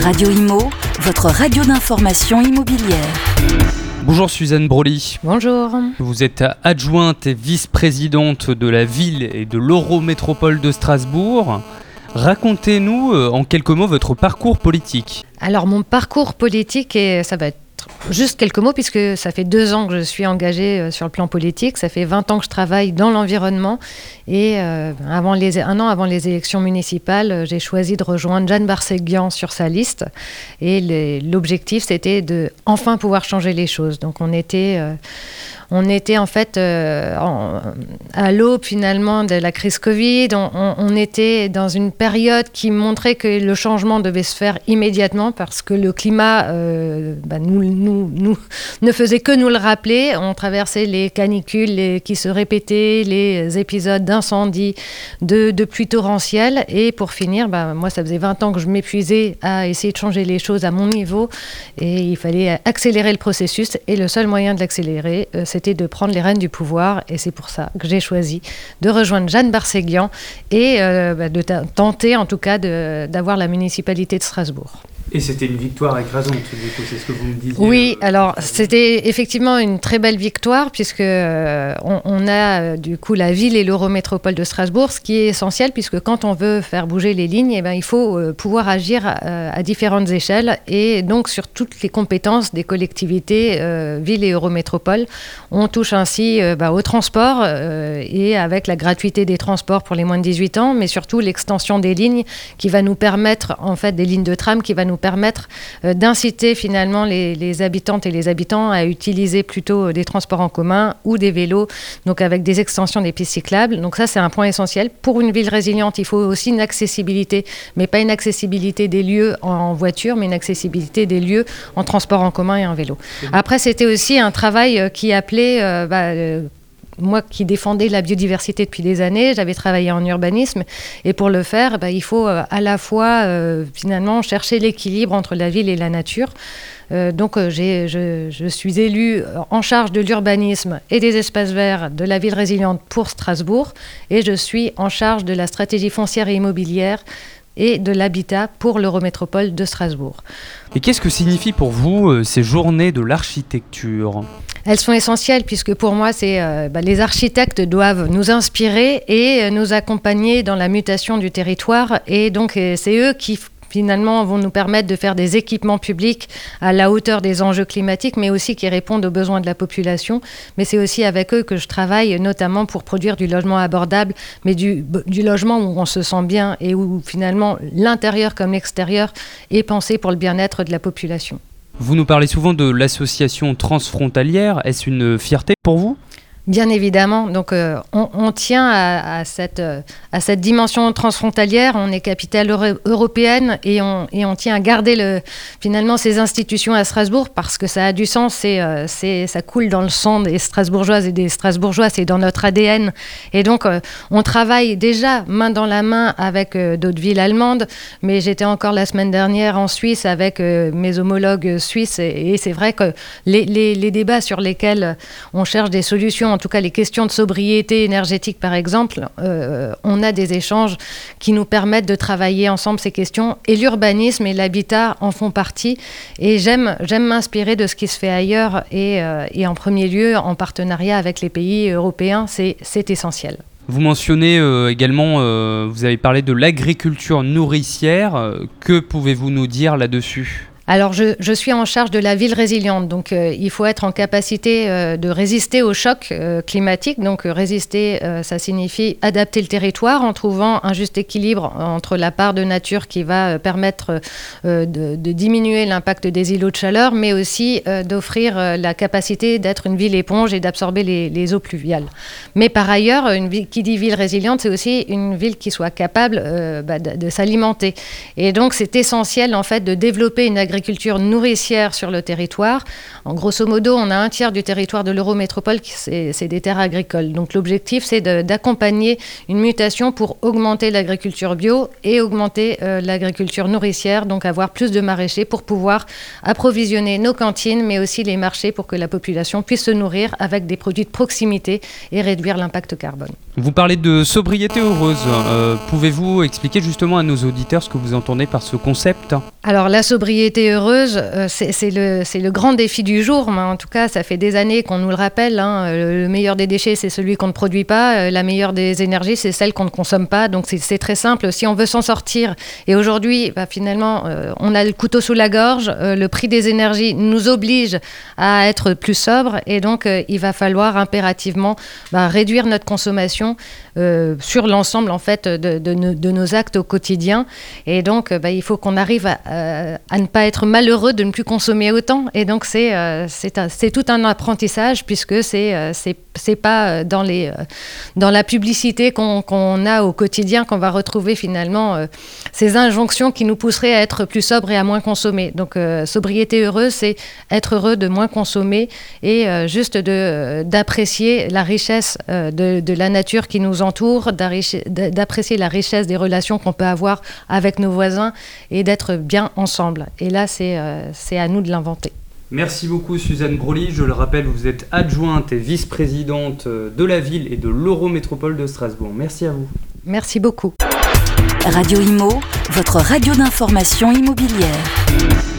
Radio Imo, votre radio d'information immobilière. Bonjour Suzanne Broly. Bonjour. Vous êtes adjointe et vice-présidente de la ville et de l'Eurométropole de Strasbourg. Racontez-nous euh, en quelques mots votre parcours politique. Alors mon parcours politique, et ça va être Juste quelques mots, puisque ça fait deux ans que je suis engagée euh, sur le plan politique, ça fait 20 ans que je travaille dans l'environnement, et euh, avant les, un an avant les élections municipales, euh, j'ai choisi de rejoindre Jeanne Barseguian sur sa liste, et l'objectif c'était de enfin pouvoir changer les choses. Donc on était on était en fait à l'aube finalement de la crise Covid. On, était dans une période qui montrait que le changement devait se faire immédiatement parce que le climat bah, nous, nous, ne faisait que nous le rappeler. On traversait les canicules qui se répétaient, les épisodes d'incendie, de, de pluie. Et pour finir, bah, moi, ça faisait 20 ans que je m'épuisais à essayer de changer les choses à mon niveau. Et il fallait accélérer le processus. Et le seul moyen de l'accélérer, euh, c'était de prendre les rênes du pouvoir et c'est pour ça que j'ai choisi de rejoindre Jeanne Barséguian et euh, bah, de tenter en tout cas d'avoir la municipalité de Strasbourg. Et c'était une victoire écrasante, du coup, c'est ce que vous me disiez. Oui, alors c'était effectivement une très belle victoire, puisque euh, on, a euh, du coup la ville et l'Eurométropole de Strasbourg, ce qui est essentiel, puisque quand on veut faire bouger les lignes, eh ben, il faut euh, pouvoir agir à, différentes échelles, et donc sur toutes les compétences des collectivités, ville et Eurométropole. On touche ainsi bah, au transport, et avec la gratuité des transports pour les moins de 18 ans, mais surtout l'extension des lignes qui va nous permettre, en fait, des lignes de tram qui va nous permettre euh, d'inciter finalement les, habitantes et les habitants à utiliser plutôt euh, des transports en commun ou des vélos, donc avec des extensions des pistes cyclables. Donc ça, c'est un point essentiel. Pour une ville résiliente, il faut aussi une accessibilité, mais pas une accessibilité des lieux en voiture, mais une accessibilité des lieux en transport en commun et en vélo. Après, c'était aussi un travail euh, qui appelait... Bah, moi qui défendais la biodiversité depuis des années, j'avais travaillé en urbanisme et pour le faire, bah, il faut euh, à la fois euh, finalement chercher l'équilibre entre la ville et la nature. Euh, donc je, je, suis élue en charge de l'urbanisme et des espaces verts de la ville résiliente pour Strasbourg et je suis en charge de la stratégie foncière et immobilière et de l'habitat pour l'Eurométropole de Strasbourg. Et qu'est-ce que signifient pour vous ces journées de l'architecture? Elles sont essentielles puisque pour moi, euh, bah, les architectes doivent nous inspirer et euh, nous accompagner dans la mutation du territoire. Et donc, euh, c'est eux qui finalement vont nous permettre de faire des équipements publics à la hauteur des enjeux climatiques, mais aussi qui répondent aux besoins de la population. Mais c'est aussi avec eux que je travaille, notamment pour produire du logement abordable, mais du logement où on se sent bien et où finalement l'intérieur comme l'extérieur est pensé pour le bien-être de la population. Vous nous parlez souvent de l'association transfrontalière. Est-ce une fierté pour vous? Bien évidemment. Donc, euh, on, tient à, cette, euh, à cette dimension transfrontalière. On est capitale européenne et on, et on tient à garder le, finalement ces institutions à Strasbourg parce que ça a du sens. C'est, euh, ça coule dans le sang des Strasbourgeoises et des Strasbourgeois. C'est dans notre ADN. Et donc, on travaille déjà main dans la main avec d'autres villes allemandes. Mais j'étais encore la semaine dernière en Suisse avec mes homologues suisses. Et, c'est vrai que les, les débats sur lesquels on cherche des solutions en tout cas les questions de sobriété énergétique par exemple, euh, on a des échanges qui nous permettent de travailler ensemble ces questions et l'urbanisme et l'habitat en font partie. Et j'aime, m'inspirer de ce qui se fait ailleurs et, euh, et en premier lieu en partenariat avec les pays européens, c'est, c'est essentiel. Vous mentionnez euh, également, vous avez parlé de l'agriculture nourricière. que pouvez-vous nous dire là-dessus? Alors, je, suis en charge de la ville résiliente, donc euh, il faut être en capacité euh, de résister aux chocs euh, climatiques. Donc, résister, ça signifie adapter le territoire en trouvant un juste équilibre entre la part de nature qui va permettre de, diminuer l'impact des îlots de chaleur, mais aussi d'offrir la capacité d'être une ville éponge et d'absorber les, eaux pluviales. Mais par ailleurs, qui dit ville résiliente, c'est aussi une ville qui soit capable bah, de, de s'alimenter. Et donc, c'est essentiel en fait de développer une agriculture l'agriculture nourricière sur le territoire. En grosso modo, on a un tiers du territoire de l'Eurométropole qui c'est des terres agricoles. Donc l'objectif, c'est d'accompagner une mutation pour augmenter l'agriculture bio et augmenter euh, l'agriculture nourricière, donc avoir plus de maraîchers pour pouvoir approvisionner nos cantines, mais aussi les marchés pour que la population puisse se nourrir avec des produits de proximité et réduire l'impact carbone. Vous parlez de sobriété heureuse. Euh, pouvez-vous expliquer justement à nos auditeurs ce que vous entendez par ce concept? Alors la sobriété heureuse, euh, c'est le, grand défi du jour, mais en tout cas ça fait des années qu'on nous le rappelle. Hein. Le, meilleur des déchets, c'est celui qu'on ne produit pas. Euh, la meilleure des énergies, c'est celle qu'on ne consomme pas. Donc c'est très simple. Si on veut s'en sortir, et aujourd'hui bah, finalement on a le couteau sous la gorge, le prix des énergies nous oblige à être plus sobre, et donc il va falloir impérativement bah, réduire notre consommation euh, sur l'ensemble en fait de, nos actes au quotidien. Et donc, bah, il faut qu'on arrive à, ne pas être malheureux de ne plus consommer autant. Et donc, c'est euh, tout un apprentissage puisque c'est euh, c'est pas dans les dans la publicité qu'on a au quotidien qu'on va retrouver finalement ces injonctions qui nous pousseraient à être plus sobre et à moins consommer. Donc, sobriété heureuse, c'est être heureux de moins consommer et juste d'apprécier la richesse de, de la nature qui nous entoure, d'apprécier la richesse des relations qu'on peut avoir avec nos voisins et d'être bien ensemble. Et là, c'est euh, à nous de l'inventer. Merci beaucoup Suzanne Broly. Je le rappelle, vous êtes adjointe et vice-présidente de la ville et de l'Eurométropole de Strasbourg. Merci à vous. Merci beaucoup. Radio Imo, votre radio d'information immobilière.